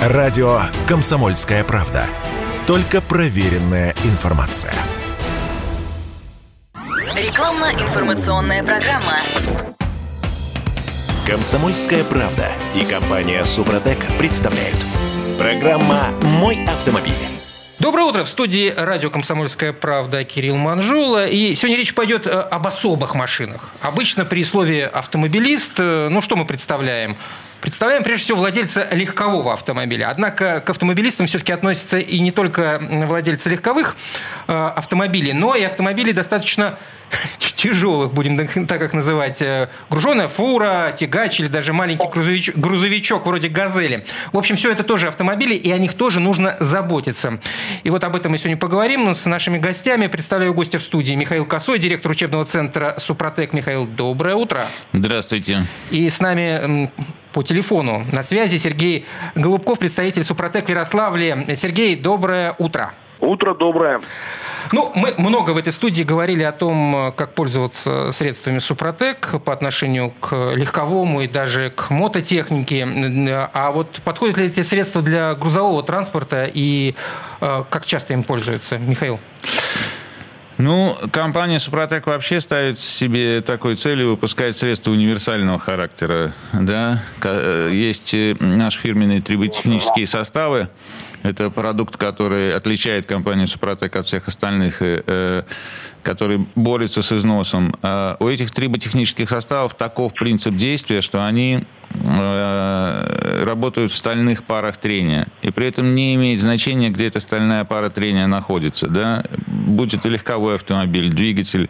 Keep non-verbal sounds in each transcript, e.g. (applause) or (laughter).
Радио «Комсомольская правда». Только проверенная информация. Рекламно-информационная программа. «Комсомольская правда» и компания «Супротек» представляют. Программа «Мой автомобиль». Доброе утро. В студии радио «Комсомольская правда» Кирилл Манжула. И сегодня речь пойдет э, об особых машинах. Обычно при слове «автомобилист», э, ну что мы представляем? Представляем прежде всего владельца легкового автомобиля. Однако к автомобилистам все-таки относятся и не только владельцы легковых э, автомобилей, но и автомобилей достаточно (laughs) тяжелых, будем так их называть, э, груженая фура, тягач или даже маленький грузовичок, грузовичок вроде «Газели». В общем, все это тоже автомобили, и о них тоже нужно заботиться. И вот об этом мы сегодня поговорим с нашими гостями. Представляю гостя в студии Михаил Косой, директор учебного центра «Супротек». Михаил, доброе утро. Здравствуйте. И с нами по телефону. На связи Сергей Голубков, представитель Супротек в Ярославле. Сергей, доброе утро. Утро доброе. Ну, мы много в этой студии говорили о том, как пользоваться средствами Супротек по отношению к легковому и даже к мототехнике. А вот подходят ли эти средства для грузового транспорта и э, как часто им пользуются, Михаил? Ну, компания «Супротек» вообще ставит себе такой целью выпускать средства универсального характера. Да? Э, есть э, наши фирменные триботехнические составы. Это продукт, который отличает компанию «Супротек» от всех остальных, э, который борется с износом. А у этих триботехнических составов таков принцип действия, что они Э, работают в стальных парах трения. И при этом не имеет значения, где эта стальная пара трения находится. Да? Будь это легковой автомобиль, двигатель,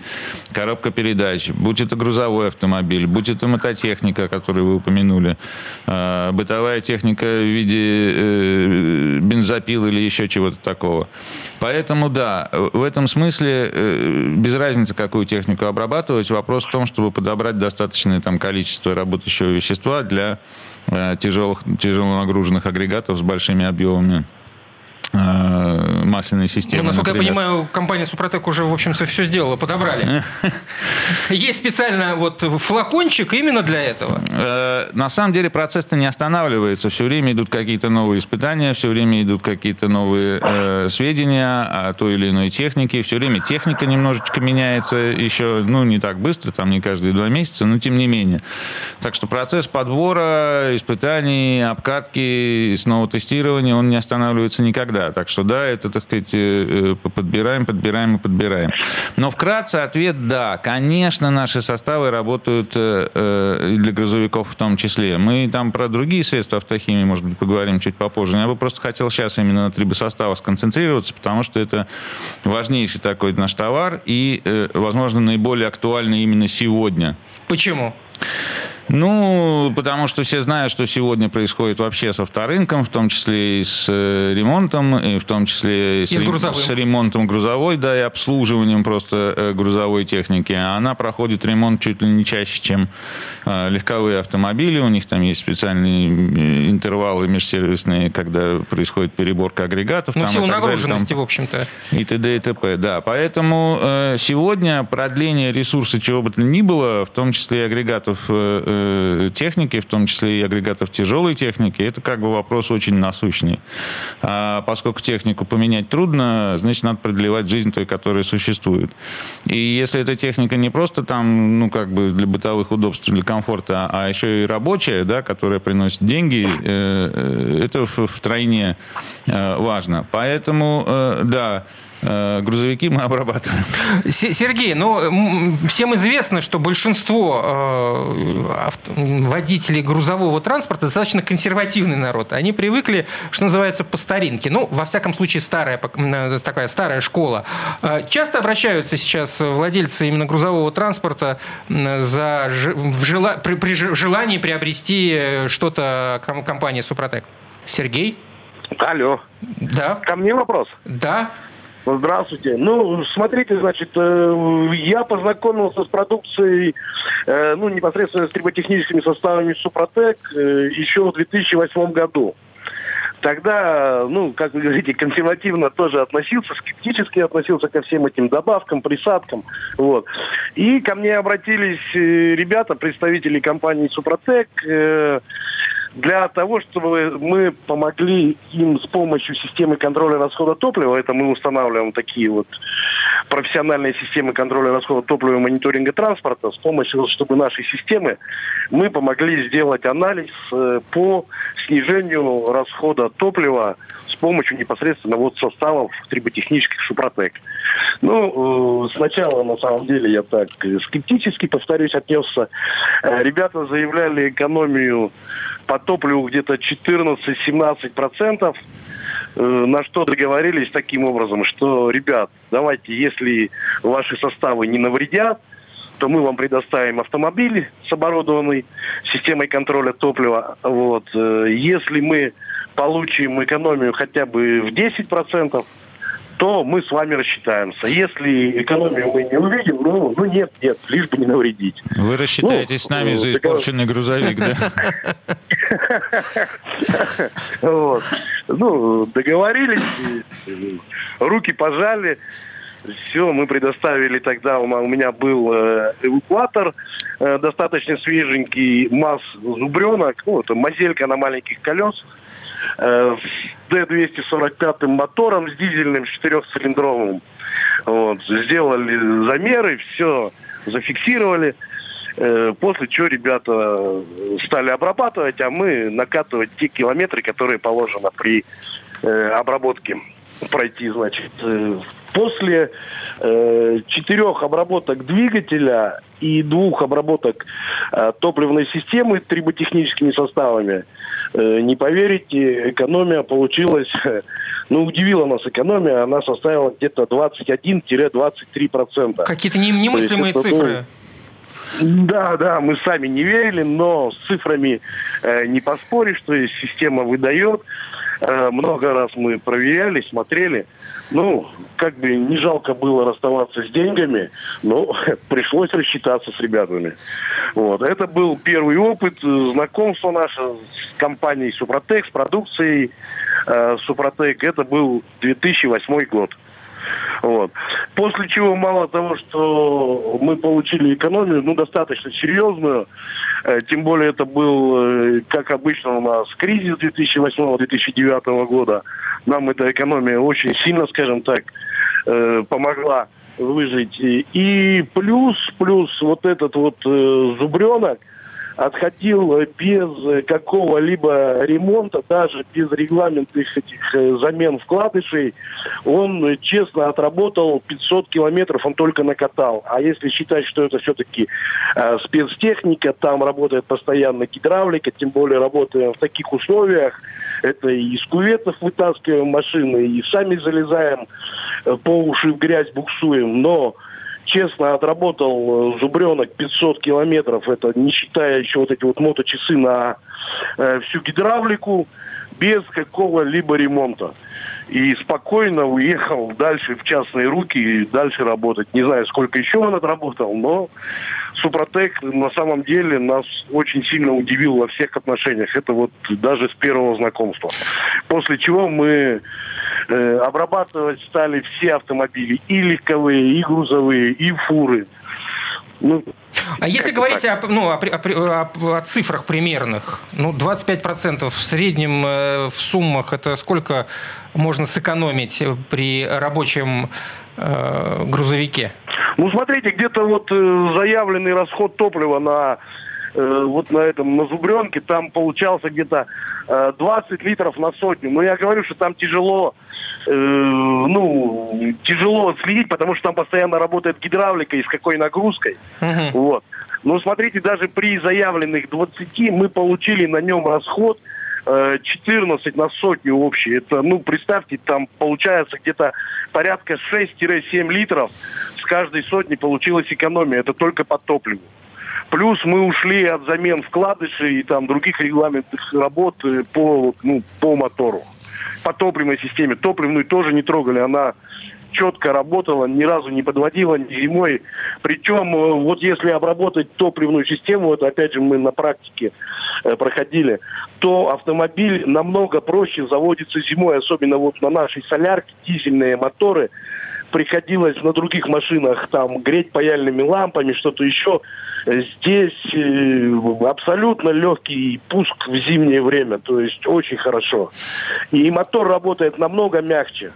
коробка передач, будь это грузовой автомобиль, будь это мототехника, которую вы упомянули, э, бытовая техника в виде э, бензопил или еще чего-то такого. Поэтому, да, в этом смысле без разницы, какую технику обрабатывать, вопрос в том, чтобы подобрать достаточное там, количество работающего вещества для э, тяжелых, тяжело нагруженных агрегатов с большими объемами масляной системы. Ну, насколько например. я понимаю, компания Супротек уже, в общем-то, все сделала, подобрали. (laughs) Есть специально вот флакончик именно для этого? Э, на самом деле процесс-то не останавливается. Все время идут какие-то новые испытания, все время идут какие-то новые э, сведения о той или иной технике. Все время техника немножечко меняется еще, ну, не так быстро, там не каждые два месяца, но тем не менее. Так что процесс подбора, испытаний, обкатки, снова тестирования, он не останавливается никогда да. Так что да, это, так сказать, э, э, подбираем, подбираем и подбираем. Но вкратце ответ да. Конечно, наши составы работают э, для грузовиков в том числе. Мы там про другие средства автохимии, может быть, поговорим чуть попозже. Я бы просто хотел сейчас именно на трибосостава сконцентрироваться, потому что это важнейший такой наш товар и, возможно, наиболее актуальный именно сегодня. Почему? Ну, потому что все знают, что сегодня происходит вообще с авторынком, в том числе и с э, ремонтом, и в том числе и с, и с, с ремонтом грузовой, да, и обслуживанием просто э, грузовой техники. Она проходит ремонт чуть ли не чаще, чем э, легковые автомобили. У них там есть специальные интервалы межсервисные, когда происходит переборка агрегатов. Ну, в силу нагруженности, там, в общем-то. И т.д. и т.п. Да, поэтому сегодня продление ресурса чего бы то ни было, в том числе и агрегатов техники, в том числе и агрегатов тяжелой техники, это как бы вопрос очень насущный. А поскольку технику поменять трудно, значит, надо продлевать жизнь той, которая существует. И если эта техника не просто там, ну, как бы для бытовых удобств, для комфорта, а еще и рабочая, да, которая приносит деньги, э, э, это втройне важно. Поэтому, да, Э, грузовики мы обрабатываем. Сергей, ну, всем известно, что большинство э, водителей грузового транспорта достаточно консервативный народ. Они привыкли, что называется, по старинке. Ну, во всяком случае, старая, э, такая старая школа. Часто обращаются сейчас владельцы именно грузового транспорта за, в жела, при, при желании приобрести что-то компании «Супротек». Сергей? Алло. Да. Ко мне вопрос? Да. Здравствуйте. Ну, смотрите, значит, э, я познакомился с продукцией, э, ну, непосредственно с триботехническими составами Супротек э, еще в 2008 году. Тогда, ну, как вы говорите, консервативно тоже относился, скептически относился ко всем этим добавкам, присадкам. Вот. И ко мне обратились ребята, представители компании Супротек, для того, чтобы мы помогли им с помощью системы контроля расхода топлива, это мы устанавливаем такие вот профессиональные системы контроля расхода топлива и мониторинга транспорта, с помощью, чтобы нашей системы мы помогли сделать анализ э, по снижению расхода топлива с помощью непосредственно вот составов триботехнических Супротек. Ну, э, сначала, на самом деле, я так скептически, повторюсь, отнесся. Э, ребята заявляли экономию по топливу где-то 14-17%, э, на что договорились таким образом, что, ребят, давайте, если ваши составы не навредят, то мы вам предоставим автомобиль с оборудованной системой контроля топлива. Вот. Если мы получим экономию хотя бы в 10%, то мы с вами рассчитаемся. Если экономию мы не увидим, ну, ну нет, нет, лишь бы не навредить. Вы рассчитаетесь ну, с нами за испорченный грузовик, да? (laughs) Вот. Ну, договорились, руки пожали. Все, мы предоставили тогда, у меня был э, эвакуатор э, достаточно свеженький, МАЗ Зубренок, ну, это мазелька на маленьких колесах э, с D245 мотором, с дизельным четырехцилиндровым. Вот. Сделали замеры, все зафиксировали. Э, после чего ребята стали обрабатывать, а мы накатывать те километры, которые положено при э, обработке пройти, значит. Э, после э, четырех обработок двигателя и двух обработок э, топливной системы триботехническими составами, э, не поверите, экономия получилась, ну, удивила нас экономия, она составила где-то 21-23%. Какие-то немыслимые есть, цифры. Да, да, мы сами не верили, но с цифрами э, не поспоришь, то есть система выдает. Э, много раз мы проверяли, смотрели. Ну, как бы не жалко было расставаться с деньгами, но (laughs) пришлось рассчитаться с ребятами. Вот. Это был первый опыт э, знакомства наше с компанией Супротек, с продукцией э, Супротек. Это был 2008 год. Вот. После чего мало того, что мы получили экономию, ну, достаточно серьезную, э, тем более это был, э, как обычно у нас, кризис 2008-2009 года, нам эта экономия очень сильно, скажем так, э, помогла выжить. И плюс, плюс вот этот вот зубренок, отходил без какого-либо ремонта, даже без регламентных этих э, замен вкладышей. Он честно отработал 500 километров, он только накатал. А если считать, что это все-таки э, спецтехника, там работает постоянно гидравлика, тем более работаем в таких условиях, это и из куветов вытаскиваем машины, и сами залезаем э, по уши в грязь, буксуем. Но честно отработал э, зубренок 500 километров, это не считая еще вот эти вот моточасы на э, всю гидравлику, без какого-либо ремонта. И спокойно уехал дальше в частные руки и дальше работать. Не знаю, сколько еще он отработал, но Супротек на самом деле нас очень сильно удивил во всех отношениях. Это вот даже с первого знакомства. После чего мы э, обрабатывать стали все автомобили, и легковые, и грузовые, и фуры. Ну, а если говорить о, ну, о, о, о цифрах примерных, ну, 25% в среднем э, в суммах, это сколько можно сэкономить при рабочем э, грузовике? Ну, смотрите, где-то вот э, заявленный расход топлива на э, вот на этом, на зубренке, там получался где-то э, 20 литров на сотню. Но я говорю, что там тяжело, э, ну, тяжело следить, потому что там постоянно работает гидравлика и с какой нагрузкой. Uh-huh. Вот. Но смотрите, даже при заявленных 20 мы получили на нем расход 14 э, на сотню общий. Это, ну, представьте, там получается где-то порядка 6-7 литров с каждой сотни получилась экономия. Это только по топливу. Плюс мы ушли от замен вкладышей и там других регламентных работ э, по, ну, по мотору. По топливной системе. Топливную тоже не трогали. Она четко работала, ни разу не подводила ни зимой. Причем, э, вот если обработать топливную систему, это опять же мы на практике проходили, то автомобиль намного проще заводится зимой, особенно вот на нашей солярке, дизельные моторы. Приходилось на других машинах там греть паяльными лампами, что-то еще. Здесь э, абсолютно легкий пуск в зимнее время, то есть очень хорошо. И мотор работает намного мягче.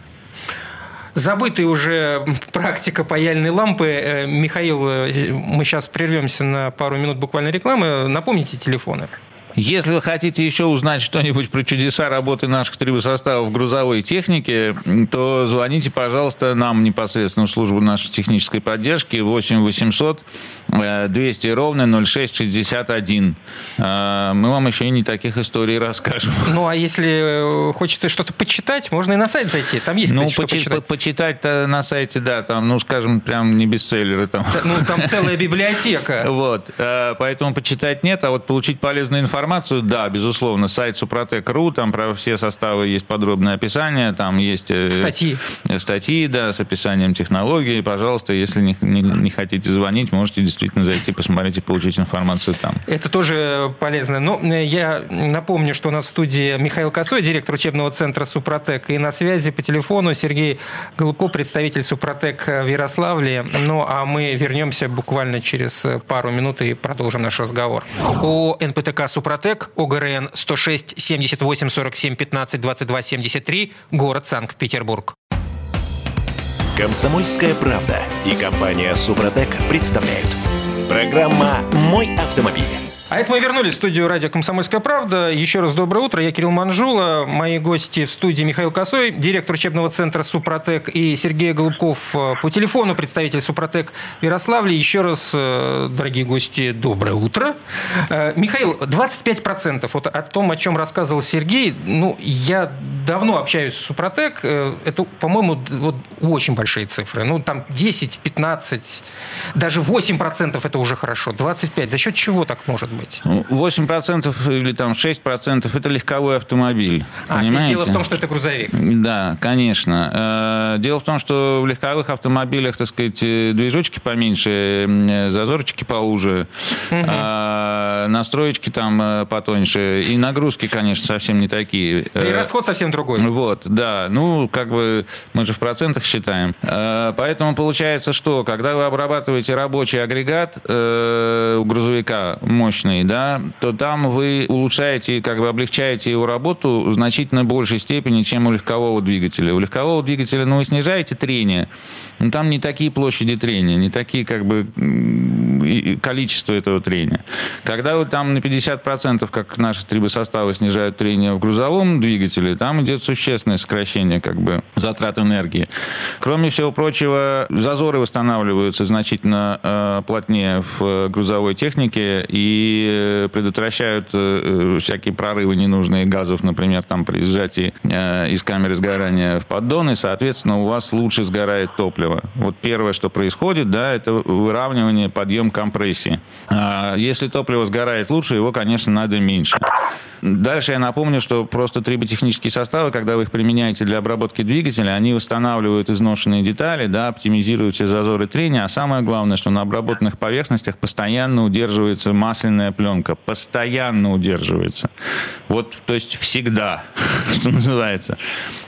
Забытая уже практика паяльной лампы. Э, Михаил, э, мы сейчас прервемся на пару минут буквально рекламы. Напомните телефоны. Если вы хотите еще узнать что-нибудь про чудеса работы наших трибосоставов грузовой технике, то звоните, пожалуйста, нам непосредственно в службу нашей технической поддержки 8 800 200 ровно 0661. Э, мы вам еще и не таких историй расскажем. Ну, а если э, хочется что-то почитать, можно и на сайт зайти. Там есть, кстати, ну, почи- почитать. почитать-то на сайте, да, там, ну, скажем, прям не бестселлеры там. Ну, там целая библиотека. (laughs) Вот, э, поэтому почитать нет, а вот получить полезную информацию, да, безусловно, сайт Супротек.ру, там про все составы есть подробное описание, там есть... э, Статьи. э, Статьи, да, с описанием технологии. Пожалуйста, если не, не- не хотите звонить, можете действительно зайти, посмотреть и получить информацию там. Это тоже полезно. Но э, я напомню, что у нас в студии Михаил Косой, директор учебного центра «Супротек». И на связи по телефону Сергей Голубко, представитель «Супротек» в Ярославле. Ну, а мы вернемся буквально через пару минут и продолжим наш разговор. О НПТК «Супротек», ОГРН 106 78 47 15 22 73, город Санкт-Петербург. Комсомольская правда и компания Супротек представляют. Программа «Мой автомобиль». А это мы вернулись в студию радио «Комсомольская правда». Еще раз доброе утро. Я Кирилл Манжула. Мои гости в студии Михаил Косой, директор учебного центра «Супротек», и Сергей Голубков э, по телефону, представитель «Супротек» в Ярославле. Еще раз, э, дорогие гости, доброе утро. Э, Михаил, 25% вот о том, о чем рассказывал Сергей, ну, я давно общаюсь с «Супротек». Это, по-моему, вот очень большие цифры. Ну, там 10, 15, даже 8% это уже хорошо. 25. За счет чего так может быть? Ну, 8% или там 6% это легковой автомобиль. А, здесь понимаете? дело в том, что это грузовик. Да, конечно. Э, Дело в том, что в легковых автомобилях, так сказать, э, движочки поменьше, э, зазорчики поуже, а настроечки там потоньше, и нагрузки, конечно, совсем не такие. И расход совсем другой. вот, да. Ну, как бы мы же в процентах считаем. Поэтому получается, что когда вы обрабатываете рабочий агрегат у грузовика мощный, да, то там вы улучшаете, как бы облегчаете его работу в значительно большей степени, чем у легкового двигателя. У легкового двигателя, ну, вы снижаете трение, но там не такие площади трения, не такие, как бы, количество этого трения. Когда вы там на 50%, как наши трибосоставы снижают трение в грузовом двигателе, там идет существенное сокращение как бы, затрат энергии. Кроме всего прочего, зазоры восстанавливаются значительно э, плотнее в э, грузовой технике и э, предотвращают э, э, всякие прорывы ненужные газов, например, там при сжатии э, из камеры сгорания в поддон, и, соответственно, у вас лучше сгорает топливо. Вот первое, что происходит, да, это выравнивание, подъем компрессии. А Если топливо сгорает лучше, его, конечно, надо меньше. Дальше я напомню, что просто триботехнические составы, когда вы их применяете для обработки двигателя, они восстанавливают изношенные детали, да, оптимизируют все зазоры трения, а самое главное, что на обработанных поверхностях постоянно удерживается масляная пленка. Постоянно удерживается. Вот, то есть всегда, что называется.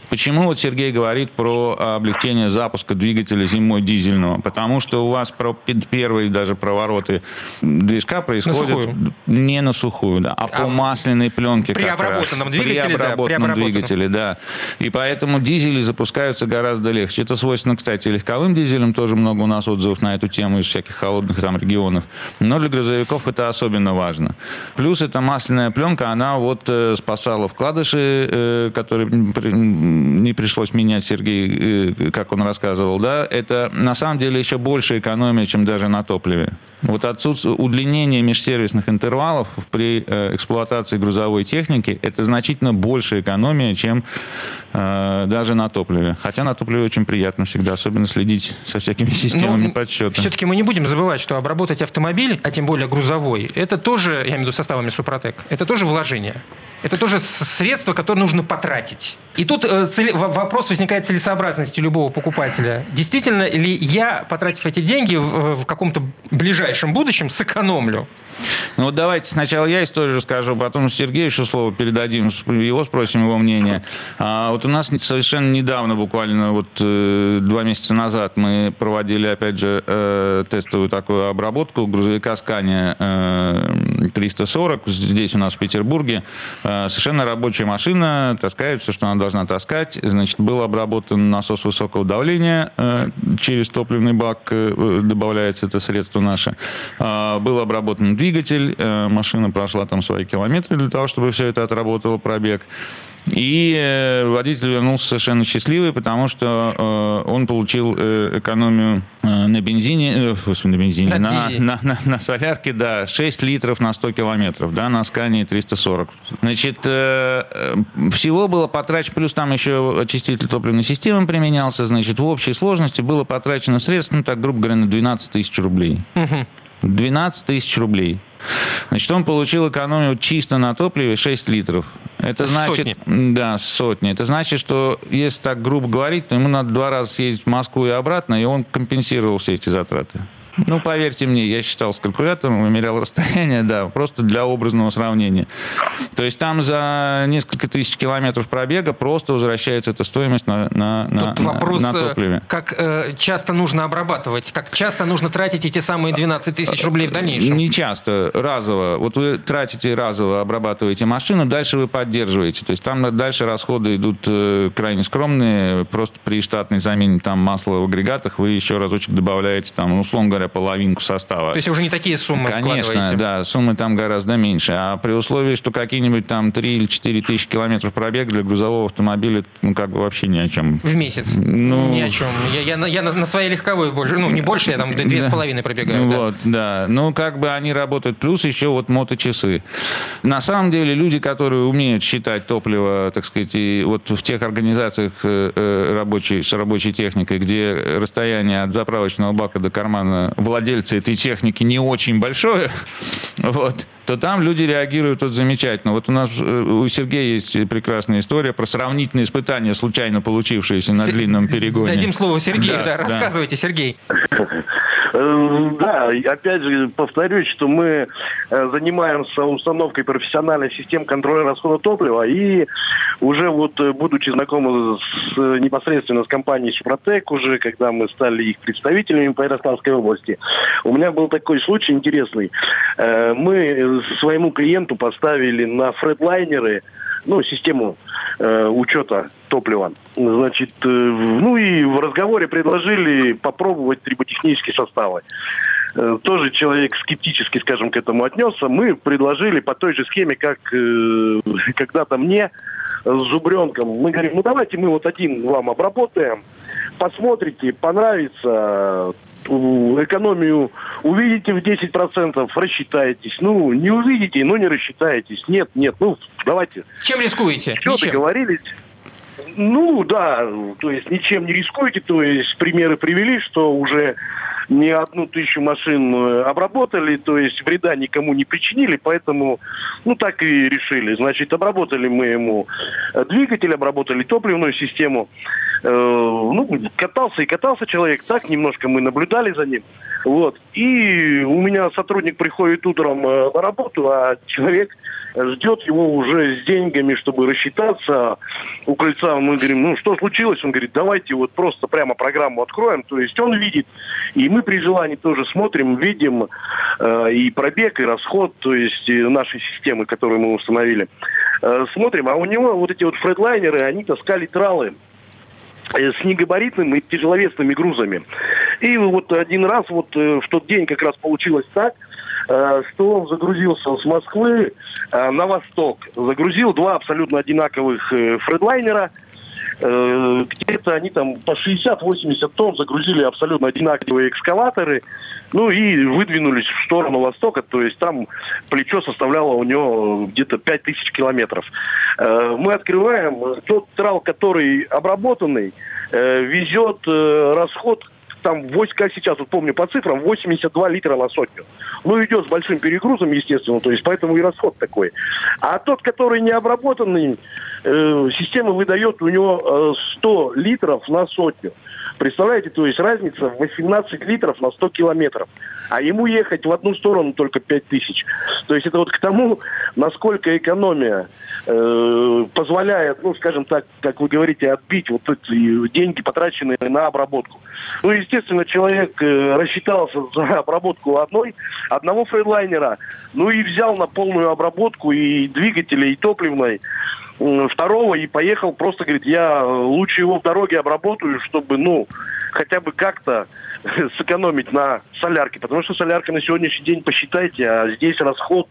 Почему вот Сергей говорит про облегчение запуска двигателя зимой дизельного? Потому что у вас про первые даже провороты движка происходят сухую. не на сухую, да, а, по А масляной пленке. при как раз. обработанном двигателе, да, При при обработанном обработанном. двигателе, да. И поэтому дизели запускаются гораздо легче. Это свойственно, кстати, легковым дизелям. Тоже много у нас отзывов на эту тему из всяких холодных там регионов. Но для грузовиков это особенно важно. Плюс эта масляная пленка, она вот э, спасала вкладыши, м, не пришлось менять, Сергей, э, как он рассказывал, да. Это на самом деле еще больше экономия, чем даже на топливе. Вот отсутствие удлинения межсервисных интервалов при э, эксплуатации грузовой техники это значительно больше экономия, чем э, даже на топливе. Хотя на топливе очень приятно всегда, особенно следить со всякими (laughs) системами подсчета. Все-таки мы не будем забывать, что обработать автомобиль, а тем более грузовой, это тоже, я имею в виду составами Супротек, это тоже вложение. Это тоже средство, которое нужно потратить. И тут э, вопрос возникает целесообразности любого покупателя. Действительно ли я, потратив эти деньги, в каком-то ближайшем будущем сэкономлю? Ну вот давайте сначала я историю расскажу, потом Сергею еще слово передадим, его спросим его мнение. А, вот у нас совершенно недавно, буквально вот э, два месяца назад, мы проводили, опять же, э, тестовую такую обработку грузовика Scania э, 340 здесь у нас в Петербурге. Э, совершенно рабочая машина, таскает все, что она должна таскать. Значит, был обработан насос высокого давления, э, через топливный бак э, добавляется это средство наше. Э, был обработан двигатель, э, машина прошла там свои километры для того, чтобы все это отработало пробег. И э, водитель вернулся совершенно счастливый, потому что э, он получил э, экономию э, на бензине, э, господи, на бензине, на, на, на, на солярке, да, 6 литров на 100 километров, да, на Скане 340. Значит, э, э, всего было потрачено, плюс там еще очиститель топливной системы применялся, значит, в общей сложности было потрачено средств, ну, так, грубо говоря, на 12 тысяч рублей. Угу. 12 тысяч рублей. Значит, он получил экономию чисто на топливе 6 литров. Это значит, сотни. да, сотни. Это значит, что если так грубо говорить, то ему надо два раза съездить в Москву и обратно, и он компенсировал все эти затраты. Ну, поверьте мне, я считал с калькулятором, вымерял расстояние, да, просто для образного сравнения. То есть там за несколько тысяч километров пробега просто возвращается эта стоимость на, на, Тут на, вопрос, на э, топливе. как э, часто нужно обрабатывать, как часто нужно тратить эти самые 12 тысяч рублей в дальнейшем? Не часто, разово. Вот вы тратите разово, обрабатываете машину, дальше вы поддерживаете. То есть там дальше расходы идут э, крайне скромные, просто при штатной замене там масла в агрегатах вы еще разочек добавляете, там, условно говоря, половинку состава. То есть уже не такие суммы Конечно, да, суммы там гораздо меньше. А при условии, что какие-нибудь там 3 или 4 тысячи километров пробег для грузового автомобиля, ну, как бы вообще ни о чем. В месяц? Ну, ни о чем. Я, я, я на, на своей легковой больше, ну, не больше, я там две с (laughs) половиной пробегаю. Вот, да. Ну, как бы они работают. Плюс еще вот моточасы. На самом деле люди, которые умеют считать топливо, так сказать, и вот в тех организациях э, э, рабочей, с рабочей техникой, где расстояние от заправочного бака до кармана владельца этой техники не очень большое, (laughs) вот, то там люди реагируют вот замечательно. Вот у нас э, у Сергея есть прекрасная история про сравнительные испытания, случайно получившиеся на С... длинном перегоне. Дадим слово Сергею, да, да. рассказывайте, Сергей. Э, да, опять же повторюсь, что мы э, занимаемся установкой профессиональной системы контроля расхода топлива и уже вот будучи знакомы с, непосредственно с компанией Супротек, уже когда мы стали их представителями по Ярославской области, у меня был такой случай интересный. Мы своему клиенту поставили на фредлайнеры, ну, систему э, учета топлива. Значит, э, ну и в разговоре предложили попробовать триботехнические составы. Э, тоже человек скептически, скажем, к этому отнесся. Мы предложили по той же схеме, как э, когда-то мне с зубренком. Мы говорим, ну давайте мы вот один вам обработаем, посмотрите, понравится, экономию увидите в 10%, рассчитаетесь. Ну, не увидите, но не рассчитаетесь. Нет, нет, ну, давайте. Чем рискуете? Что договорились? Ну, да, то есть ничем не рискуете, то есть примеры привели, что уже не одну тысячу машин э, обработали, то есть вреда никому не причинили, поэтому, ну, так и решили. Значит, обработали мы ему двигатель, обработали топливную систему. Э, ну, катался и катался человек, так немножко мы наблюдали за ним. Вот. И у меня сотрудник приходит утром э, на работу, а человек ждет его уже с деньгами, чтобы рассчитаться. У крыльца мы говорим, ну что случилось? Он говорит, давайте вот просто прямо программу откроем. То есть он видит, и мы при желании тоже смотрим, видим э, и пробег, и расход, то есть нашей системы, которую мы установили. Э, смотрим, а у него вот эти вот фредлайнеры, они таскали тралы э, с негабаритными и тяжеловесными грузами. И вот один раз, вот э, в тот день как раз получилось так, Э, что он загрузился с Москвы э, на восток. Загрузил два абсолютно одинаковых э, фредлайнера. Где-то они там по 60-80 тонн загрузили абсолютно одинаковые экскаваторы. Ну и выдвинулись в сторону востока. То есть там плечо составляло у него где-то 5000 километров. Мы открываем тот трал, который обработанный, везет расход там, 8, как сейчас, вот помню по цифрам, 82 литра на сотню. Ну, идет с большим перегрузом, естественно, то есть поэтому и расход такой. А тот, который не обработанный, э, система выдает у него э, 100 литров на сотню. Представляете, то есть разница в 18 литров на 100 километров. А ему ехать в одну сторону только 5 тысяч. То есть это вот к тому, насколько экономия э, позволяет, ну, скажем так, как вы говорите, отбить вот эти деньги, потраченные на обработку. Ну, естественно, человек э, рассчитался за обработку одной, одного фрейдлайнера, ну и взял на полную обработку и двигателя, и топливной второго и поехал просто, говорит, я лучше его в дороге обработаю, чтобы, ну, хотя бы как-то (laughs) сэкономить на солярке. Потому что солярка на сегодняшний день, посчитайте, а здесь расход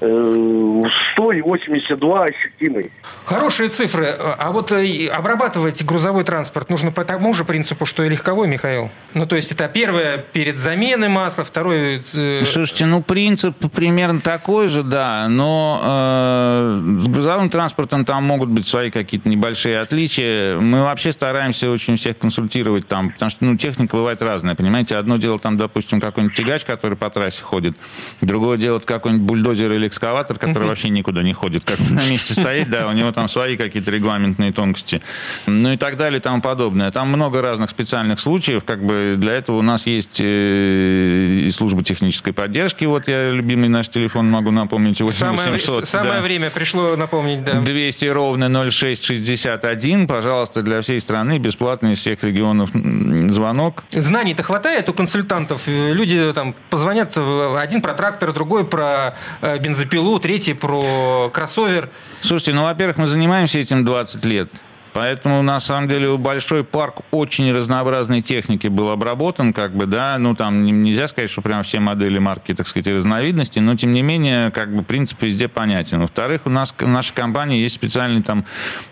э, 100 и 82 ощутимый. Хорошие цифры. А вот э, обрабатывать грузовой транспорт нужно по тому же принципу, что и легковой, Михаил? Ну, то есть это первое перед заменой масла, второе... э, Слушайте, ну принцип примерно такой же, да, но э, с грузовым транспортом там могут быть свои какие-то небольшие отличия. Мы вообще стараемся очень всех консультировать там, потому что ну, техника бывает разная, понимаете. Одно дело там, допустим, какой-нибудь тягач, который по трассе ходит, другое дело какой-нибудь бульдозер или экскаватор, который вообще никуда не ходит, как на месте стоит, да, у него там свои какие-то регламентные тонкости, ну и так далее и тому подобное. Там много разных специальных случаев, как бы для этого у нас есть э, и служба технической поддержки, вот я любимый наш телефон могу напомнить, Самое, 8800. самое да. время пришло напомнить, да. 200 ровно 0661, пожалуйста, для всей страны, бесплатный из всех регионов звонок. Знаний-то хватает у консультантов. Э, Люди там позвонят, э, один про трактор, другой про э, бензопилу, третий про кроссовер. Слушайте, ну, во-первых, мы занимаемся этим 20 лет. Поэтому, на самом деле, большой парк очень разнообразной техники был обработан, как бы, да, ну, там не- нельзя сказать, что прям все модели марки, так сказать, разновидности, но, тем не менее, как бы, принцип везде понятен. Во-вторых, у нас, в нашей компании есть специальный там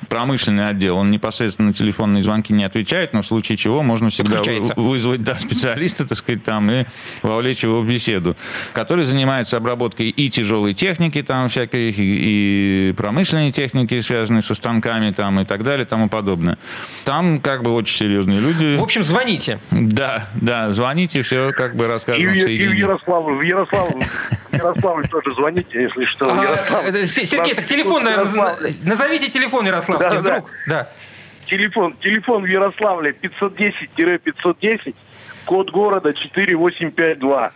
промышленный отдел, он непосредственно на телефонные звонки не отвечает, но в случае чего можно всегда вызвать, да, специалиста, так сказать, там, и вовлечь его в беседу, который занимается обработкой и тяжелой техники, там, всякой, и промышленной техники, связанной со станками, там, и так далее, тому подобное. Там, как бы, очень серьезные люди. В общем, звоните. Да, да, звоните, все, как бы, И, расскажем. в- и в. Ярославль, в Ярославль, в Ярославль тоже звоните, если что. А, Ярославль. Сергей, так телефон, назовите телефон Ярославский, Да, да. вдруг. Да. Телефон, телефон в Ярославле 510-510, код города 4852.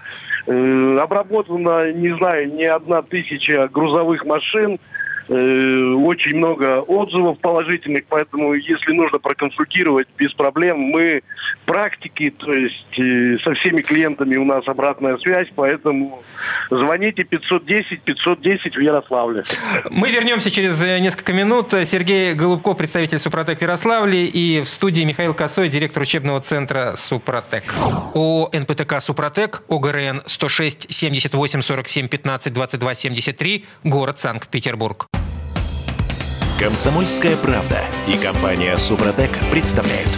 Э, обработано, не знаю, не одна тысяча грузовых машин, э, очень много отзывов положительных, поэтому если нужно проконсультировать без проблем, мы практики, то есть э, со всеми клиентами у нас обратная связь, поэтому звоните 510-510 в Ярославле. Мы вернемся через э, несколько минут. Сергей Голубков, представитель Супротек Ярославле, и в студии Михаил Косой, директор учебного центра Супротек. О НПТК Супротек, ОГРН 106 78 47 15 22 73, город Санкт-Петербург. Комсомольская правда и компания Супротек представляют.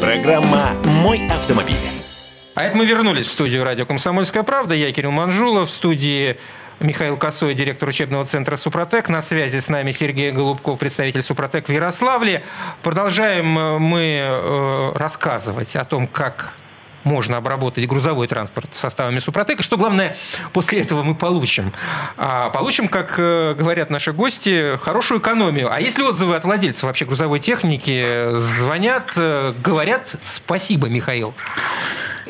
Программа «Мой автомобиль». А это мы вернулись в студию радио «Комсомольская правда». Я Кирилл Манжулов. В студии Михаил Косой, директор учебного центра «Супротек». На связи с нами Сергей Голубков, представитель «Супротек» в Ярославле. Продолжаем э, мы э, рассказывать о том, как можно обработать грузовой транспорт составами Супротека. Что главное, после этого мы получим? А, получим, как э, говорят наши гости, хорошую экономию. А если отзывы от владельцев вообще грузовой техники звонят, э, говорят спасибо, Михаил?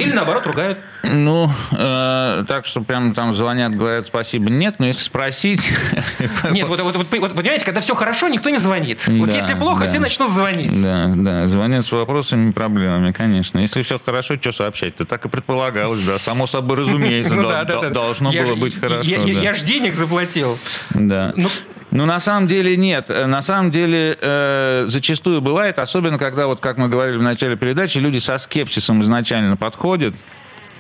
Или наоборот ругают? Ну, э, так что прям там звонят, говорят спасибо, нет, но если спросить... (laughs) Нет, вот, вот, вот, вот понимаете, когда все хорошо, никто не звонит. Вот Да, если плохо, да. все начнут звонить. Да, да, звонят с вопросами и проблемами, конечно. Если все хорошо, что сообщать-то? Так и предполагалось, да, само собой (laughs) разумеется, Ну должно было быть хорошо. Я, я- да. я ж денег заплатил. Да. Ну- на самом деле нет. Э, На самом деле э, зачастую бывает, особенно когда, вот как мы говорили в начале передачи, люди со скепсисом изначально подходят.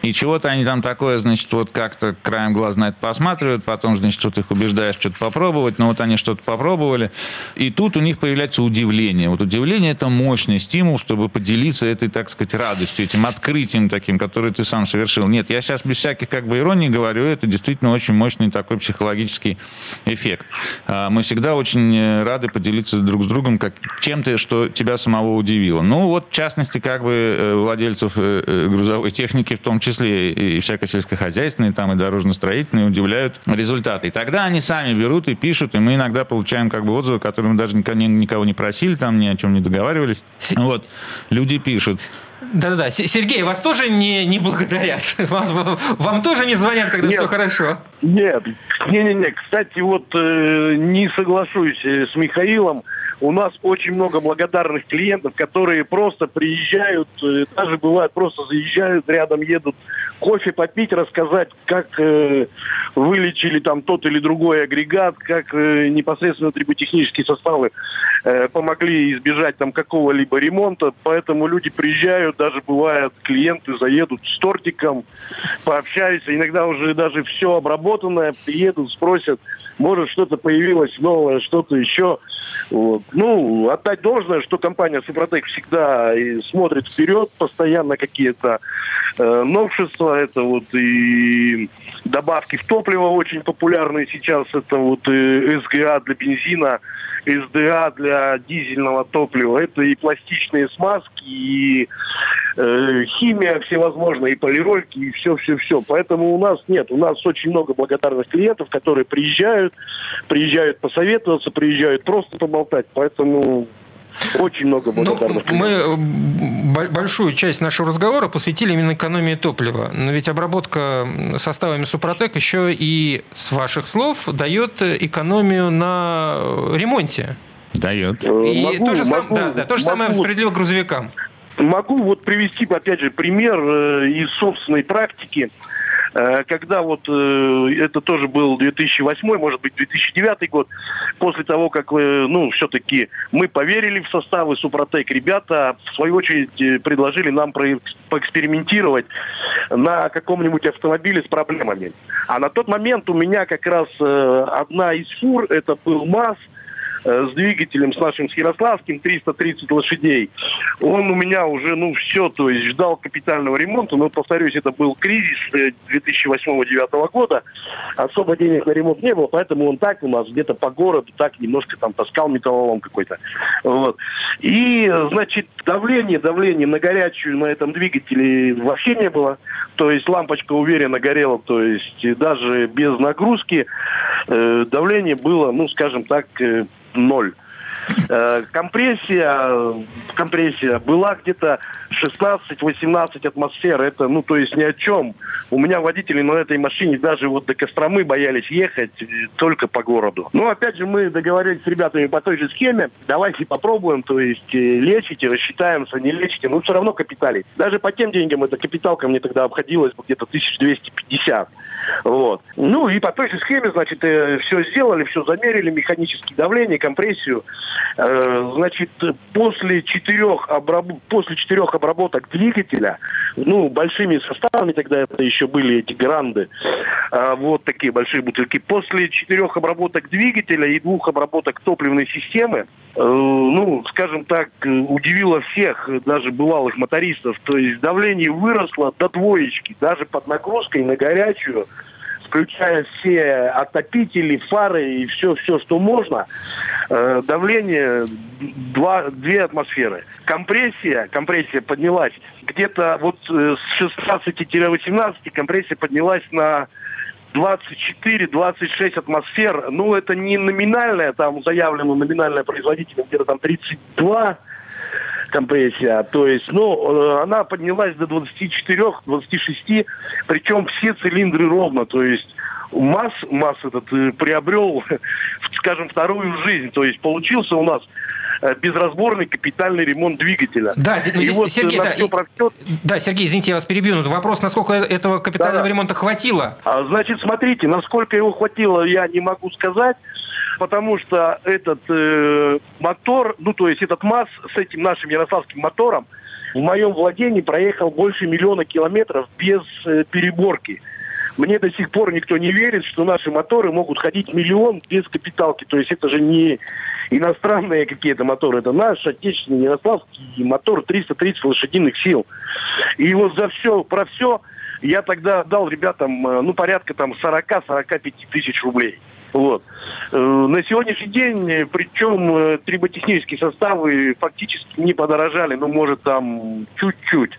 И чего-то они там такое, значит, вот как-то краем глаз на это посматривают, потом, значит, вот их убеждаешь что-то попробовать, но вот они что-то попробовали, и тут у них появляется удивление. Вот удивление – это мощный стимул, чтобы поделиться этой, так сказать, радостью, этим открытием таким, который ты сам совершил. Нет, я сейчас без всяких как бы иронии говорю, это действительно очень мощный такой психологический эффект. А, мы всегда очень э, рады поделиться друг с другом как чем-то, что тебя самого удивило. Ну вот, в частности, как бы э, владельцев э, грузовой техники в том числе и всякой сельскохозяйственной, там и дорожно-строительной удивляют результаты. И тогда они сами берут и пишут, и мы иногда получаем как бы отзывы, которые мы даже никого не просили, там ни о чем не договаривались. Вот, люди пишут. Да-да-да. Сергей, вас тоже не, не благодарят? (laughs) Вам, вам тоже не звонят, когда Нет. все хорошо? Нет. Не-не-не. Кстати, вот э, не соглашусь э, с Михаилом. У нас очень много благодарных клиентов, которые просто приезжают, э, даже бывает просто заезжают, рядом едут кофе попить, рассказать, как э, вылечили там тот или другой агрегат, как э, непосредственно триботехнические составы э, помогли избежать там какого-либо ремонта. Поэтому люди приезжают, даже бывают клиенты заедут с тортиком, пообщаются. Иногда уже даже все обработанное, приедут, спросят, может что-то появилось новое, что-то еще. Вот. Ну, отдать должное, что компания Супротек всегда смотрит вперед, постоянно какие-то э, новшества. Это вот и добавки в топливо очень популярные сейчас. Это вот и СГА для бензина, СДА для дизельного топлива. Это и пластичные смазки, и э, химия всевозможная, и полирольки, и все-все-все. Поэтому у нас нет. У нас очень много благодарных клиентов, которые приезжают, приезжают посоветоваться, приезжают просто поболтать. Поэтому очень много благодарных. Ну, мы большую часть нашего разговора посвятили именно экономии топлива. Но ведь обработка составами Супротек еще и, с ваших слов, дает экономию на ремонте. Дает. Э, и могу, то же, могу, сам, да, да, то же могу, самое справедливо грузовикам. Могу вот привести, опять же, пример э, из собственной практики. Э, когда вот э, это тоже был 2008, может быть, 2009 год, после того, как, э, ну, все-таки мы поверили в составы Супротек, ребята, в свою очередь, предложили нам поэкспериментировать на каком-нибудь автомобиле с проблемами. А на тот момент у меня как раз одна из фур, это был МАЗ, с двигателем, с нашим с Ярославским, 330 лошадей. Он у меня уже, ну, все, то есть ждал капитального ремонта. Но, повторюсь, это был кризис 2008-2009 э, года. Особо денег на ремонт не было, поэтому он так у нас где-то по городу так немножко там таскал металлолом какой-то. Вот. И, значит, давление, давление на горячую на этом двигателе вообще не было. То есть лампочка уверенно горела, то есть даже без нагрузки э, давление было, ну, скажем так, э, ноль. Э, компрессия, компрессия была где-то 16-18 атмосфер. Это, ну, то есть ни о чем. У меня водители на этой машине даже вот до Костромы боялись ехать э, только по городу. Ну, опять же, мы договорились с ребятами по той же схеме. Давайте попробуем, то есть э, лечите, рассчитаемся, не лечите. Ну, все равно капиталить. Даже по тем деньгам эта капиталка мне тогда обходилась где-то 1250. Вот. Ну, и по той же схеме, значит, все сделали, все замерили, механические давление, компрессию. Э, значит, после четырех, обраб... после четырех обработок двигателя, ну, большими составами тогда это еще были эти гранды, э, вот такие большие бутылки, после четырех обработок двигателя и двух обработок топливной системы, э, ну, скажем так, удивило всех, даже бывалых мотористов, то есть давление выросло до двоечки, даже под нагрузкой на горячую, включая все отопители, фары и все, все, что можно, э, давление 2, 2 атмосферы. Компрессия, компрессия поднялась где-то вот э, с 16-18 компрессия поднялась на 24-26 атмосфер. Ну, это не номинальная, там заявлено номинальное производителем где-то там 32 компрессия. То есть, ну, э, она поднялась до 24-26, причем все цилиндры ровно. То есть МАЗ, МАЗ этот э, приобрел, (laughs) скажем, вторую жизнь. То есть получился у нас э, безразборный капитальный ремонт двигателя. Да, и здесь, вот Сергей, да, прочет... да, Сергей, извините, я вас перебью, но вопрос, насколько этого капитального да. ремонта хватило? А, значит, смотрите, насколько его хватило, я не могу сказать потому что этот э, мотор, ну то есть этот МАЗ с этим нашим ярославским мотором, в моем владении проехал больше миллиона километров без э, переборки. Мне до сих пор никто не верит, что наши моторы могут ходить миллион без капиталки. То есть это же не иностранные какие-то моторы, это наш отечественный ярославский мотор 330 лошадиных сил. И вот за все, про все я тогда дал ребятам, э, ну, порядка там 40-45 тысяч рублей. Вот. Э, на сегодняшний день, э, причем э, триботехнические составы фактически не подорожали, ну, может, там чуть-чуть.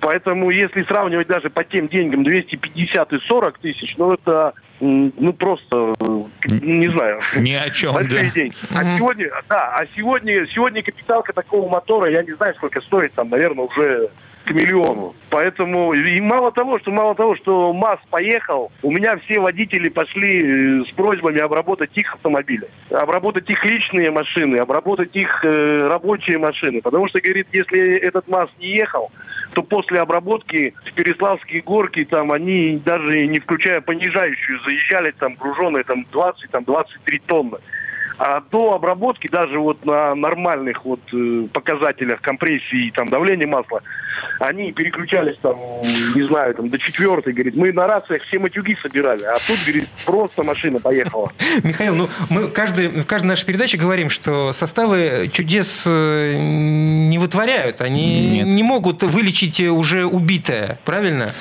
Поэтому, если сравнивать даже по тем деньгам 250 и 40 тысяч, ну, это ну просто не знаю. Ни о чем, Большие да. деньги. А сегодня, да, а сегодня, сегодня капиталка такого мотора, я не знаю, сколько стоит, там, наверное, уже к миллиону. Поэтому и мало того, что мало того, что МАЗ поехал, у меня все водители пошли с просьбами обработать их автомобили, обработать их личные машины, обработать их э, рабочие машины. Потому что, говорит, если этот МАЗ не ехал, то после обработки в Переславские горки там они даже не включая понижающую заезжали там груженные там 20 там 23 тонны. А до обработки даже вот на нормальных вот э, показателях компрессии и там давления масла они переключались там, не знаю, там до четвертой, говорит, мы на рациях все матюги собирали, а тут, говорит, просто машина поехала. (laughs) Михаил, ну мы каждый, в каждой нашей передаче говорим, что составы чудес э, не вытворяют, они Нет. не могут вылечить уже убитое, правильно?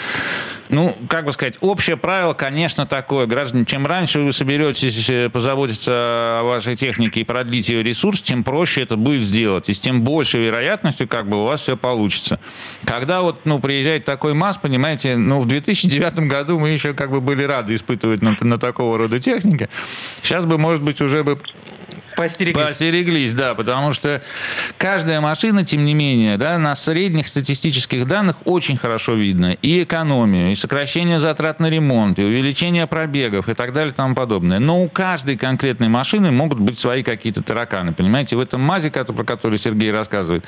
Ну, как бы сказать, общее правило, конечно, такое. Граждане, чем раньше вы соберетесь э, позаботиться о вашей технике и продлить ее ресурс, тем проще это будет сделать. И с тем большей вероятностью как бы у вас все получится. Когда вот, ну, приезжает такой масс, понимаете, ну, в 2009 году мы еще как бы были рады испытывать на, на такого рода технике. Сейчас бы, может быть, уже бы Постереглись. Постереглись, да, потому что каждая машина, тем не менее, да, на средних статистических данных очень хорошо видно и экономию, и сокращение затрат на ремонт, и увеличение пробегов, и так далее, и тому подобное. Но у каждой конкретной машины могут быть свои какие-то тараканы, понимаете? В этом МАЗе, про который Сергей рассказывает,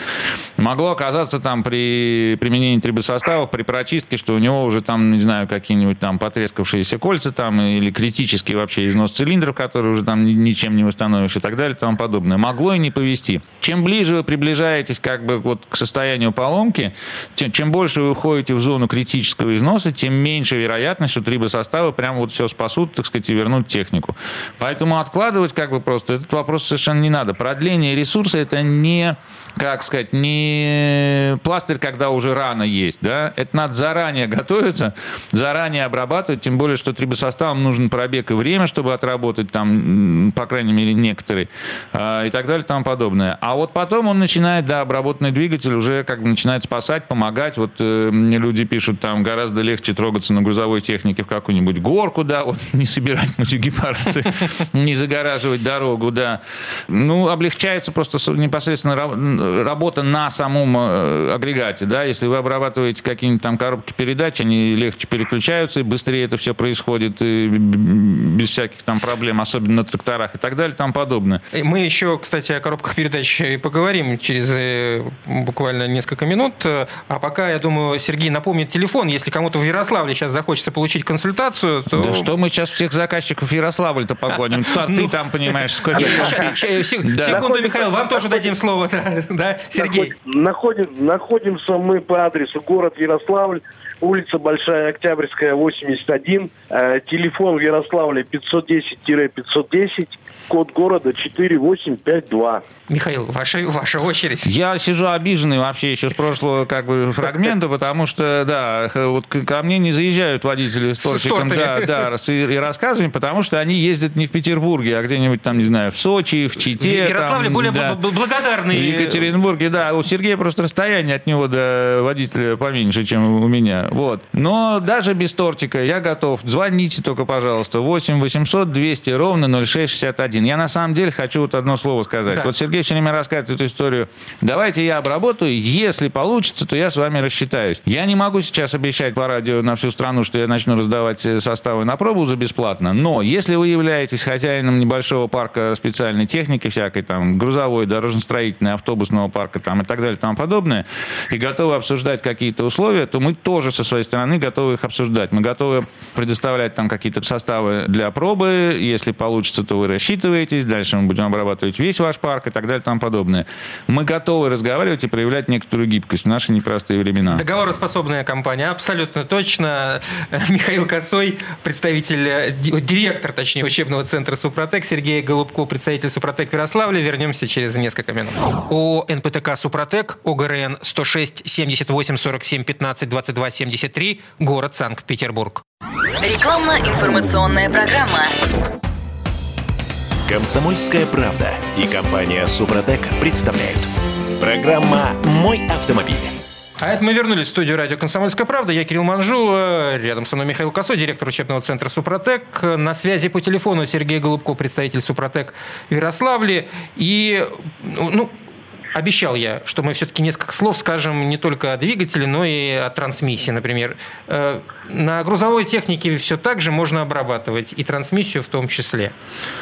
могло оказаться там при применении трибосоставов, при прочистке, что у него уже там, не знаю, какие-нибудь там потрескавшиеся кольца там, или критический вообще износ цилиндров, который уже там ничем не восстановишь и так далее и тому подобное. Могло и не повести. Чем ближе вы приближаетесь как бы вот к состоянию поломки, тем, чем больше вы уходите в зону критического износа, тем меньше вероятность, что трибосоставы прямо вот все спасут, так сказать, и вернут технику. Поэтому откладывать как бы просто этот вопрос совершенно не надо. Продление ресурса это не как сказать, не пластырь, когда уже рано есть, да, это надо заранее готовиться, заранее обрабатывать, тем более, что трибосоставам нужен пробег и время, чтобы отработать там, по крайней мере, некоторые, и так далее, и тому подобное. А вот потом он начинает, да, обработанный двигатель уже как бы начинает спасать, помогать. Вот э, люди пишут, там гораздо легче трогаться на грузовой технике в какую-нибудь горку, да, вот (laughs) не собирать матюги парцы, (laughs) не загораживать дорогу, да. Ну, облегчается просто непосредственно работа на самом э, агрегате, да, если вы обрабатываете какие-нибудь там коробки передач, они легче переключаются, и быстрее это все происходит, без всяких там проблем, особенно на тракторах и так далее, и тому подобное. Мы еще, кстати, о коробках передач и поговорим через э, буквально несколько минут, а пока, я думаю, Сергей напомнит телефон, если кому-то в Ярославле сейчас захочется получить консультацию, то... Да что мы сейчас всех заказчиков в Ярославль-то погоним? Ты ну, там понимаешь, сколько... Секунду, Михаил, вам тоже дадим слово (laughs) да, Сергей? Находим, находимся мы по адресу город Ярославль, улица Большая Октябрьская, 81, э, телефон в Ярославле 510-510, код города 4852. Михаил, ваша, ваша очередь. Я сижу обиженный вообще еще с прошлого как бы фрагмента, потому что, да, вот ко мне не заезжают водители с тортиком, да, да, и, и рассказываем, потому что они ездят не в Петербурге, а где-нибудь там, не знаю, в Сочи, в Чите. В Ярославле там, более да, благодарные. В Екатеринбурге, да. У Сергея просто расстояние от него до водителя поменьше, чем у меня. Вот. Но даже без тортика я готов. Звоните только, пожалуйста. 8 800 200 ровно 0661. Я на самом деле хочу вот одно слово сказать. Да. Вот Сергей все время рассказывает эту историю. Давайте я обработаю, если получится, то я с вами рассчитаюсь. Я не могу сейчас обещать по радио на всю страну, что я начну раздавать э, составы на пробу за бесплатно, но если вы являетесь хозяином небольшого парка специальной техники всякой, там, грузовой, дорожно-строительной, автобусного парка там, и так далее и тому подобное, и готовы обсуждать какие-то условия, то мы тоже со своей стороны готовы их обсуждать. Мы готовы предоставлять там какие-то составы для пробы, если получится, то вы рассчитываетесь, дальше мы будем обрабатывать весь ваш парк и так далее и тому подобное. Мы готовы разговаривать и проявлять некоторую гибкость в наши непростые времена. Договороспособная компания, абсолютно точно. (laughs) Михаил Косой, представитель, директор, точнее, учебного центра «Супротек», Сергей Голубко, представитель «Супротек» в Ярославле. Вернемся через несколько минут. О НПТК «Супротек», ОГРН 106 78 47 15 22 73, город Санкт-Петербург. Рекламно-информационная программа. Комсомольская правда и компания «Супротек» представляют. Программа «Мой автомобиль». А это мы вернулись в студию радио «Комсомольская правда». Я Кирилл Манжул, рядом со мной Михаил Косой, директор учебного центра «Супротек». На связи по телефону Сергей Голубко, представитель «Супротек» в Ярославле. И, ну, обещал я, что мы все-таки несколько слов скажем не только о двигателе, но и о трансмиссии, например. Э, на грузовой технике все так же можно обрабатывать, и трансмиссию в том числе,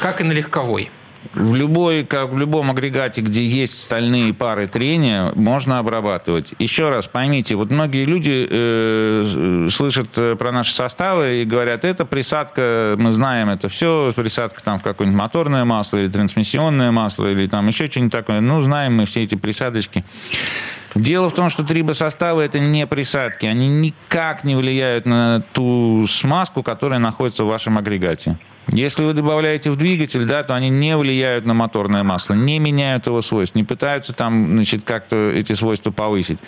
как и на легковой. В, любой, как в любом агрегате, где есть стальные пары трения, можно обрабатывать. Еще раз поймите, вот многие люди э, слышат э, про наши составы и говорят, это присадка, мы знаем это все, присадка там в какое-нибудь моторное масло или трансмиссионное масло или там еще что-нибудь такое. Ну, знаем мы все эти присадочки. Дело в том, что трибосоставы это не присадки. Они никак не влияют на ту смазку, которая находится в вашем агрегате. Если вы добавляете в двигатель, да, то они не влияют на моторное масло, не меняют его свойств, не пытаются там, значит, как-то эти свойства повысить.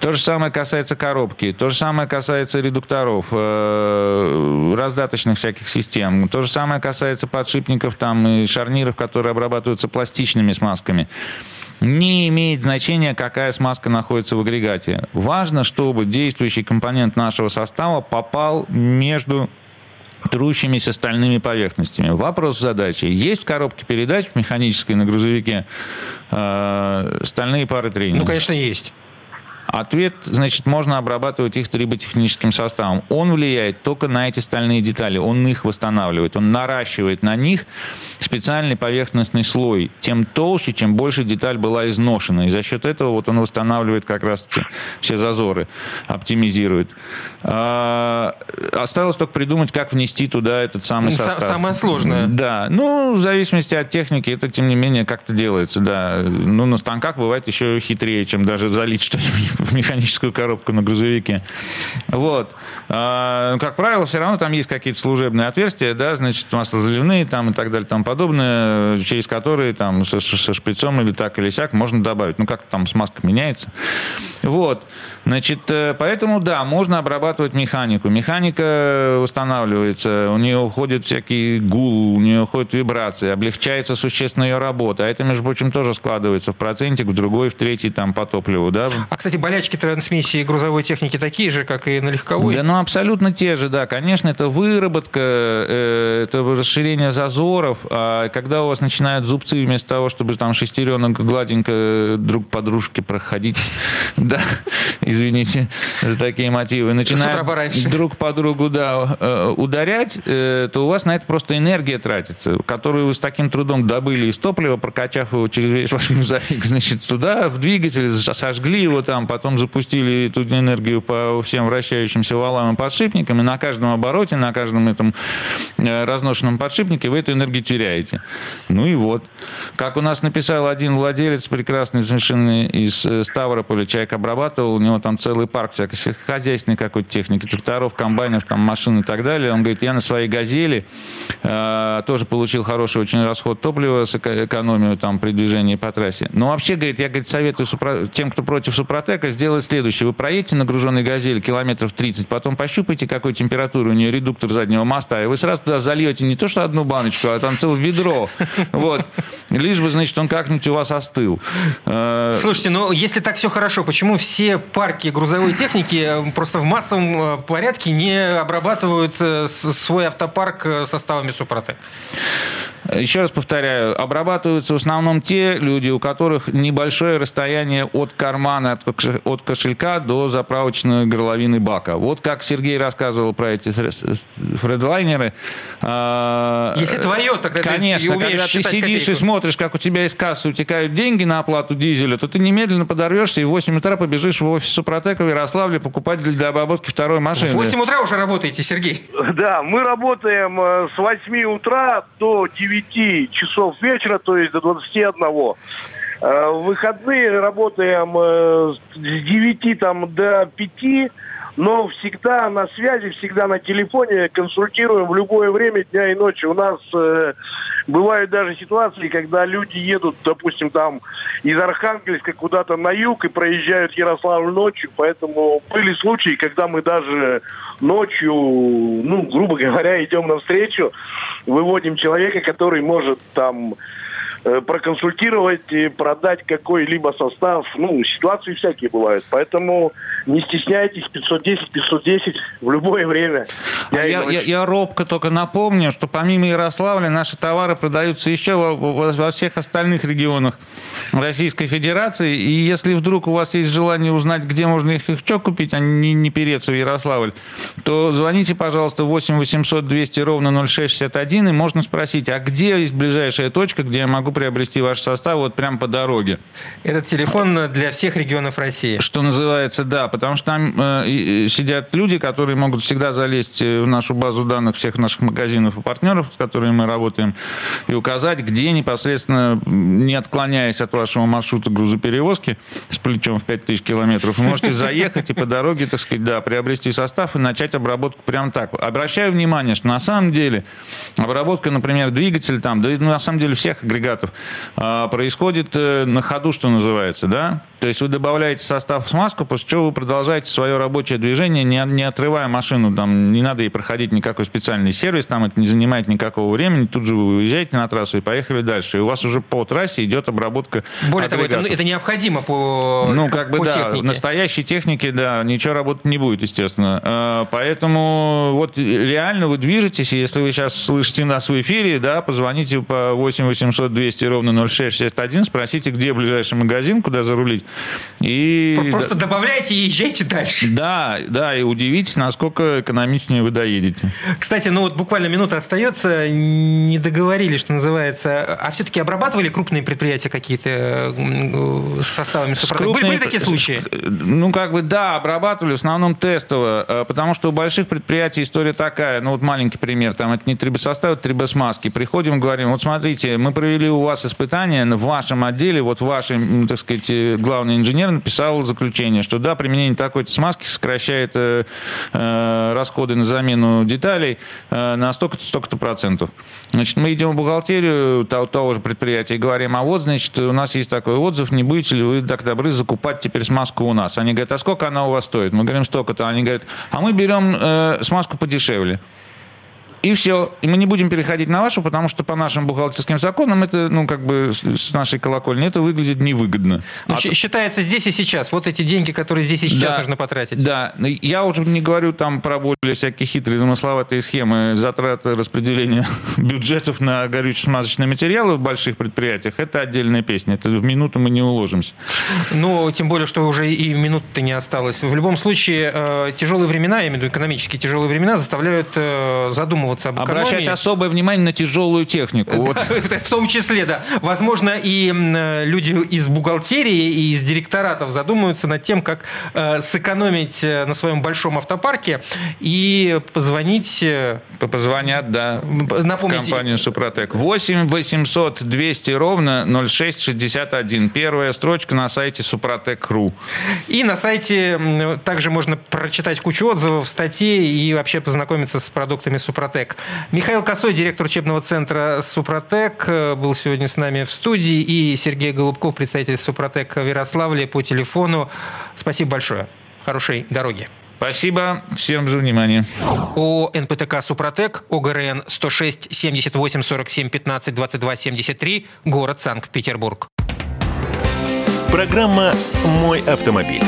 То же самое касается коробки, то же самое касается редукторов, э, раздаточных всяких систем, то же самое касается подшипников там и шарниров, которые обрабатываются пластичными смазками. Не имеет значения, какая смазка находится в агрегате. Важно, чтобы действующий компонент нашего состава попал между трущимися стальными поверхностями. Вопрос задачи. Есть в коробке передач механической на грузовике э, стальные пары трения? Ну, конечно, есть. Ответ, значит, можно обрабатывать их триботехническим составом. Он влияет только на эти стальные детали, он их восстанавливает, он наращивает на них специальный поверхностный слой. Тем толще, чем больше деталь была изношена. И за счет этого вот он восстанавливает как раз все зазоры, оптимизирует. А, осталось только придумать, как внести туда этот самый состав. Самое сложное. Да. Ну, в зависимости от техники, это, тем не менее, как-то делается, да. Ну, на станках бывает еще хитрее, чем даже залить что-нибудь в механическую коробку на грузовике. Вот. А, как правило, все равно там есть какие-то служебные отверстия, да, значит, маслозаливные там и так далее, там подобное, через которые там со, со шприцом или так или сяк можно добавить. Ну, как там смазка меняется. Вот. Значит, э, поэтому, да, можно обрабатывать механику. Механика устанавливается, у нее уходит всякий гул, у нее уходит вибрации, облегчается существенно ее работа. А это, между прочим, тоже складывается в процентик, в другой, в третий там по топливу, да. А, кстати, болячки трансмиссии грузовой техники такие же, как и на легковой? Да, ну, абсолютно те же, да. Конечно, это выработка, э, это расширение зазоров. А когда у вас начинают зубцы вместо того, чтобы там шестеренок гладенько друг по дружке проходить, (laughs) да, извините за такие мотивы, начинают друг по другу да, э, ударять, э, то у вас на это просто энергия тратится, которую вы с таким трудом добыли из топлива, прокачав его через весь ваш рюкзак, (laughs) значит, туда, в двигатель, сожгли его там, потом запустили эту энергию по всем вращающимся валам и подшипникам, и на каждом обороте, на каждом этом э, разношенном подшипнике вы эту энергию теряете. Ну и вот. Как у нас написал один владелец, прекрасный совершенно из Ставрополя, человек обрабатывал, у него там целый парк всякой сельскохозяйственной какой-то техники, тракторов, комбайнов, там машин и так далее. Он говорит, я на своей «Газели» э, тоже получил хороший очень расход топлива с экономию там при движении по трассе. Но вообще, говорит, я говорит, советую супро... тем, кто против Супротека, сделать следующее. Вы проедете на груженной «Газели» километров 30, потом пощупайте, какой температуры у нее редуктор заднего моста, и вы сразу туда зальете не то, что одну баночку, а там целое ведро. (laughs) Вот. Лишь бы, значит, он как-нибудь у вас остыл. Э, Слушайте, ну если так все хорошо, почему все парки грузовой техники э, просто в массовом э, порядке не обрабатывают свой автопарк составами Супротек? Еще раз повторяю, обрабатываются в основном те люди, у которых небольшое расстояние от кармана, от кошелька до заправочной горловины бака. Вот как Сергей рассказывал про эти фредлайнеры. А, Если твое, тогда Конечно, ты когда ты сидишь копейку. и смотришь, как у тебя из кассы утекают деньги на оплату дизеля, то ты немедленно подорвешься и в 8 утра побежишь в офис Супротека в Ярославле покупать для обработки второй машины. В 8 утра уже работаете, Сергей? Да, мы работаем э, с 8 утра до 9 9 часов вечера, то есть до 21. Э, в выходные работаем э, с 9 там, до 5 но всегда на связи, всегда на телефоне, консультируем в любое время дня и ночи. У нас э, бывают даже ситуации, когда люди едут, допустим, там из Архангельска куда-то на юг и проезжают Ярославль ночью, поэтому были случаи, когда мы даже ночью, ну, грубо говоря, идем навстречу, выводим человека, который может там проконсультировать и продать какой-либо состав. Ну, ситуации всякие бывают. Поэтому не стесняйтесь, 510, 510 в любое время. Я, я, я, я робко только напомню, что помимо Ярославля наши товары продаются еще во, во всех остальных регионах Российской Федерации. И если вдруг у вас есть желание узнать, где можно их еще купить, а не, не переться в Ярославль, то звоните, пожалуйста, 8 800 200 ровно 0661 и можно спросить, а где есть ближайшая точка, где я могу приобрести ваш состав вот прямо по дороге. Этот телефон для всех регионов России. Что называется, да, потому что там э, сидят люди, которые могут всегда залезть э, в нашу базу данных всех наших магазинов и партнеров, с которыми мы работаем, и указать, где непосредственно, не отклоняясь от вашего маршрута грузоперевозки с плечом в 5000 километров, вы можете заехать и по дороге, так сказать, да, приобрести состав и начать обработку прямо так. Обращаю внимание, что на самом деле обработка, например, двигателя там, да на самом деле всех агрегатов продуктов, а, происходит э, на ходу, что называется, да? То есть вы добавляете состав в смазку, после чего вы продолжаете свое рабочее движение, не, не отрывая машину, там не надо ей проходить никакой специальный сервис, там это не занимает никакого времени, тут же вы уезжаете на трассу и поехали дальше. И у вас уже по трассе идет обработка Более того, это, это необходимо по Ну, как бы, по да, технике. в настоящей технике, да, ничего работать не будет, естественно. А, поэтому вот реально вы движетесь, и если вы сейчас слышите нас в эфире, да, позвоните по 8 800 200 200 ровно 0661, спросите, где ближайший магазин, куда зарулить. И... Просто добавляйте и езжайте дальше. Да, да, и удивитесь, насколько экономичнее вы доедете. Кстати, ну вот буквально минута остается, не договорили, что называется. А все-таки обрабатывали крупные предприятия какие-то составами Супротек? Крупные... Были, были такие случаи? Ну, как бы, да, обрабатывали, в основном тестово, э, потому что у больших предприятий история такая, ну, вот маленький пример, там, это не трибосостав, это трибосмазки. Приходим, говорим, вот смотрите, мы провели у вас испытания, в вашем отделе, вот ваш, так сказать, э, главный инженер написал заключение, что да, применение такой-то смазки сокращает э, э, расходы на замену деталей э, на столько-то, столько-то процентов. Значит, мы идем в бухгалтерию того, того же предприятия и говорим, а вот, значит, у нас есть такой отзыв, не будете ли вы так добры закупать теперь смазку у нас? Они говорят, а сколько она у вас стоит? Мы говорим, столько-то. Они говорят, а мы берем э, смазку подешевле. И все. И мы не будем переходить на вашу, потому что по нашим бухгалтерским законам это, ну, как бы с нашей колокольни, это выглядит невыгодно. Ну, а считается здесь и сейчас. Вот эти деньги, которые здесь и сейчас да, нужно потратить. Да. Я уже не говорю там про более всякие хитрые замысловатые схемы затраты распределения (laughs) бюджетов на горюче-смазочные материалы в больших предприятиях. Это отдельная песня. Это в минуту мы не уложимся. Ну, тем более, что уже и минуты не осталось. В любом случае, э, тяжелые времена, я имею в виду экономические тяжелые времена, заставляют э, задумываться задумываться об экономии. Обращать особое внимание на тяжелую технику. Вот. (laughs) В том числе, да. Возможно, и люди из бухгалтерии и из директоратов задумаются над тем, как э, сэкономить э, на своем большом автопарке и позвонить... Э, позвонят, да, Напомните. компанию «Супротек». 8 800 200 ровно 0661. Первая строчка на сайте супротек.ру. И на сайте также можно прочитать кучу отзывов, статей и вообще познакомиться с продуктами «Супротек». Супротек. Михаил Косой, директор учебного центра Супротек, э, был сегодня с нами в студии. И Сергей Голубков, представитель Супротек в Ярославле по телефону. Спасибо большое. Хорошей дороги. Спасибо всем за внимание. О НПТК «Супротек», ОГРН 106 78 47 15 22 73, город Санкт-Петербург. Программа «Мой автомобиль».